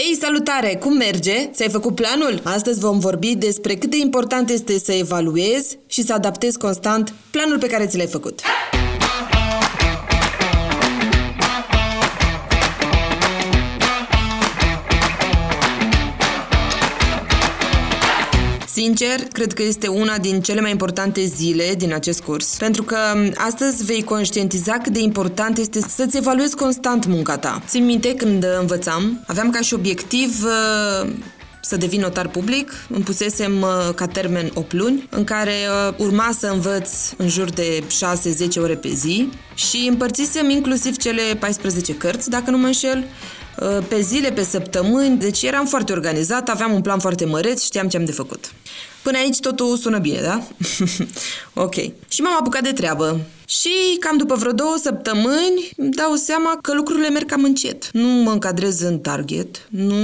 Hei, salutare! Cum merge? Ți-ai făcut planul? Astăzi vom vorbi despre cât de important este să evaluezi și să adaptezi constant planul pe care ți l-ai făcut. Sincer, cred că este una din cele mai importante zile din acest curs, pentru că astăzi vei conștientiza cât de important este să-ți evaluezi constant munca ta. Țin minte când învățam, aveam ca și obiectiv uh, să devin notar public. Îmi pusesem uh, ca termen 8 luni, în care uh, urma să învăț în jur de 6-10 ore pe zi și împărțisem inclusiv cele 14 cărți, dacă nu mă înșel, Uh, pe zile, pe săptămâni, deci eram foarte organizat, aveam un plan foarte măreț, știam ce am de făcut. Până aici totul sună bine, da? ok. Și m-am apucat de treabă. Și cam după vreo două săptămâni îmi dau seama că lucrurile merg cam încet. Nu mă încadrez în target, nu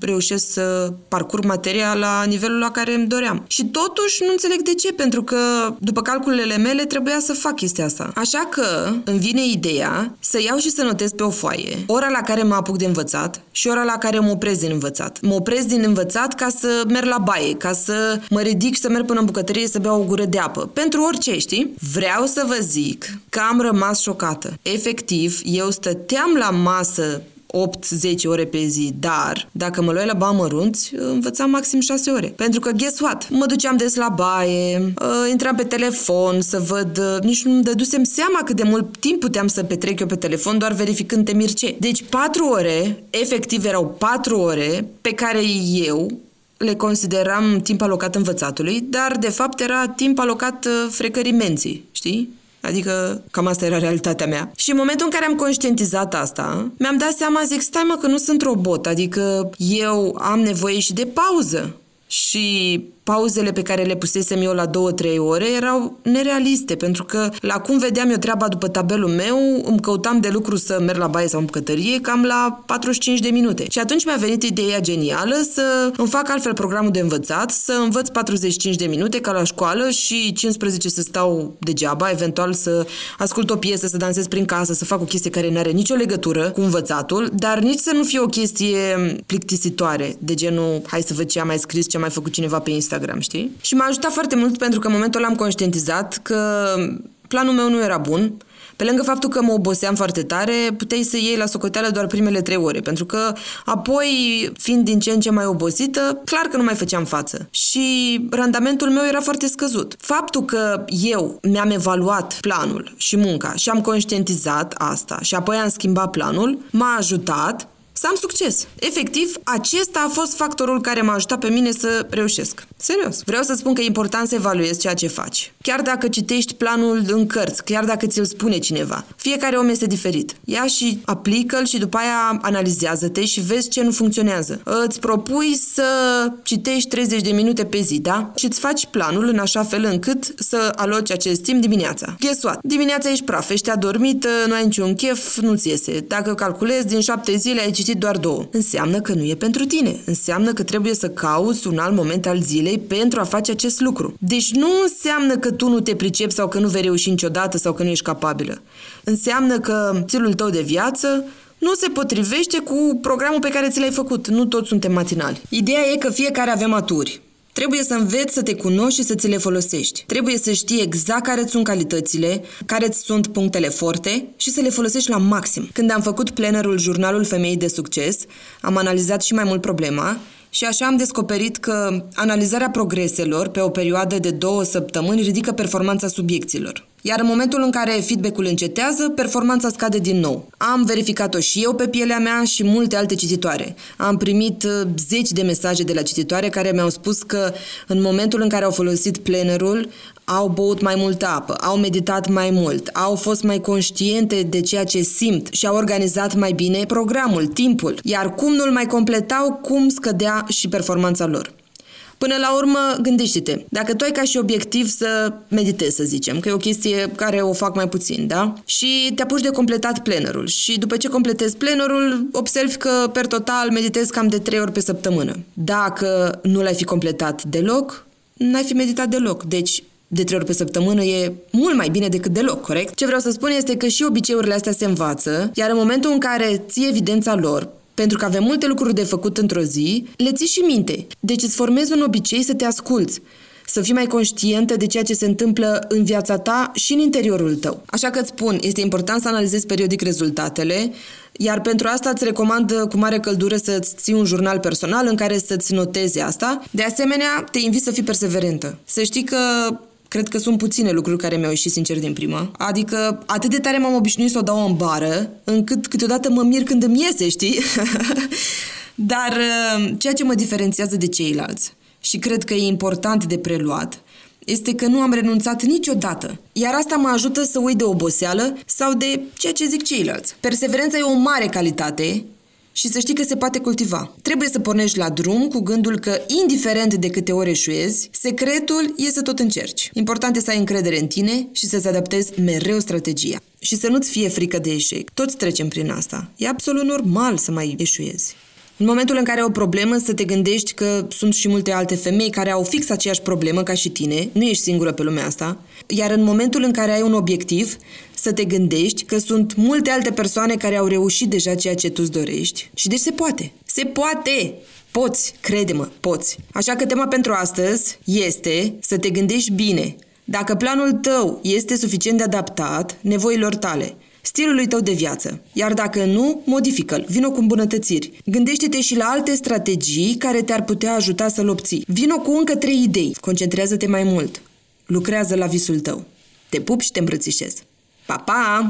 reușesc să parcurg materia la nivelul la care îmi doream. Și totuși nu înțeleg de ce, pentru că după calculele mele trebuia să fac chestia asta. Așa că îmi vine ideea să iau și să notez pe o foaie ora la care mă apuc de învățat și ora la care mă opresc din învățat. Mă opresc din învățat ca să merg la baie, ca să mă ridic și să merg până în bucătărie să beau o gură de apă. Pentru orice, știi? Vreau să vă zic zic că am rămas șocată. Efectiv, eu stăteam la masă 8-10 ore pe zi, dar dacă mă luai la bani mărunți, învățam maxim 6 ore. Pentru că, guess what? Mă duceam des la baie, uh, intram pe telefon să văd, uh, nici nu-mi dădusem seama cât de mult timp puteam să petrec eu pe telefon doar verificând te mirce. Deci 4 ore, efectiv erau 4 ore pe care eu le consideram timp alocat învățatului, dar de fapt era timp alocat uh, frecării menții, știi? Adică cam asta era realitatea mea. Și în momentul în care am conștientizat asta, mi-am dat seama, zic, stai mă că nu sunt robot, adică eu am nevoie și de pauză. Și pauzele pe care le pusesem eu la 2-3 ore erau nerealiste, pentru că la cum vedeam eu treaba după tabelul meu, îmi căutam de lucru să merg la baie sau în bucătărie cam la 45 de minute. Și atunci mi-a venit ideea genială să îmi fac altfel programul de învățat, să învăț 45 de minute ca la școală și 15 să stau degeaba, eventual să ascult o piesă, să dansez prin casă, să fac o chestie care nu are nicio legătură cu învățatul, dar nici să nu fie o chestie plictisitoare, de genul hai să văd ce a mai scris, ce a mai făcut cineva pe Instagram Instagram, știi? Și m-a ajutat foarte mult pentru că în momentul ăla am conștientizat că planul meu nu era bun, pe lângă faptul că mă oboseam foarte tare, puteai să iei la socoteală doar primele trei ore, pentru că apoi, fiind din ce în ce mai obosită, clar că nu mai făceam față. Și randamentul meu era foarte scăzut. Faptul că eu mi-am evaluat planul și munca și am conștientizat asta și apoi am schimbat planul, m-a ajutat să am succes. Efectiv, acesta a fost factorul care m-a ajutat pe mine să reușesc. Serios. Vreau să spun că e important să evaluezi ceea ce faci. Chiar dacă citești planul în cărți, chiar dacă ți-l spune cineva. Fiecare om este diferit. Ia și aplică-l și după aia analizează-te și vezi ce nu funcționează. Îți propui să citești 30 de minute pe zi, da? Și îți faci planul în așa fel încât să aloci acest timp dimineața. Guess what? Dimineața ești praf, ești adormit, nu ai niciun chef, nu-ți iese. Dacă calculezi, din șapte zile ai citit doar două. Înseamnă că nu e pentru tine. Înseamnă că trebuie să cauți un alt moment al zilei pentru a face acest lucru. Deci nu înseamnă că tu nu te pricepi sau că nu vei reuși niciodată sau că nu ești capabilă. Înseamnă că stilul tău de viață nu se potrivește cu programul pe care ți l-ai făcut. Nu toți suntem matinali. Ideea e că fiecare avem aturi. Trebuie să înveți să te cunoști și să ți le folosești. Trebuie să știi exact care sunt calitățile, care sunt punctele forte și să le folosești la maxim. Când am făcut plannerul Jurnalul Femeii de Succes, am analizat și mai mult problema și așa am descoperit că analizarea progreselor pe o perioadă de două săptămâni ridică performanța subiecților. Iar în momentul în care feedback-ul încetează, performanța scade din nou. Am verificat-o și eu pe pielea mea și multe alte cititoare. Am primit uh, zeci de mesaje de la cititoare care mi-au spus că în momentul în care au folosit plannerul, au băut mai multă apă, au meditat mai mult, au fost mai conștiente de ceea ce simt și au organizat mai bine programul, timpul, iar cum nu-l mai completau, cum scădea și performanța lor. Până la urmă, gândește-te, dacă tu ai ca și obiectiv să meditezi, să zicem, că e o chestie care o fac mai puțin, da? Și te apuci de completat plannerul și după ce completezi plannerul, observi că per total meditezi cam de 3 ori pe săptămână. Dacă nu l-ai fi completat deloc, n-ai fi meditat deloc. Deci, de trei ori pe săptămână e mult mai bine decât deloc, corect? Ce vreau să spun este că și obiceiurile astea se învață, iar în momentul în care ții evidența lor, Pentru că avem multe lucruri de făcut într-o zi, le ții și minte. Deci îți formezi un obicei să te asculți să fii mai conștientă de ceea ce se întâmplă în viața ta și în interiorul tău. Așa că îți spun, este important să analizezi periodic rezultatele, iar pentru asta îți recomand cu mare căldură să-ți ții un jurnal personal în care să-ți notezi asta. De asemenea, te invit să fii perseverentă. Să știi că Cred că sunt puține lucruri care mi-au ieșit sincer din prima. Adică atât de tare m-am obișnuit să o dau în bară, încât câteodată mă mir când îmi iese, știi? Dar uh, ceea ce mă diferențiază de ceilalți și cred că e important de preluat, este că nu am renunțat niciodată. Iar asta mă ajută să uit de oboseală sau de ceea ce zic ceilalți. Perseverența e o mare calitate și să știi că se poate cultiva. Trebuie să pornești la drum cu gândul că, indiferent de câte ori eșuezi, secretul e să tot încerci. Important e să ai încredere în tine și să-ți adaptezi mereu strategia. Și să nu-ți fie frică de eșec. Toți trecem prin asta. E absolut normal să mai eșuezi. În momentul în care ai o problemă, să te gândești că sunt și multe alte femei care au fix aceeași problemă ca și tine, nu ești singură pe lumea asta, iar în momentul în care ai un obiectiv, să te gândești că sunt multe alte persoane care au reușit deja ceea ce tu îți dorești. Și deci se poate. Se poate! Poți, crede-mă, poți. Așa că tema pentru astăzi este să te gândești bine. Dacă planul tău este suficient de adaptat nevoilor tale – stilului tău de viață. Iar dacă nu, modifică-l. Vino cu îmbunătățiri. Gândește-te și la alte strategii care te-ar putea ajuta să-l obții. Vino cu încă trei idei. Concentrează-te mai mult. Lucrează la visul tău. Te pup și te îmbrățișez. Pa, pa!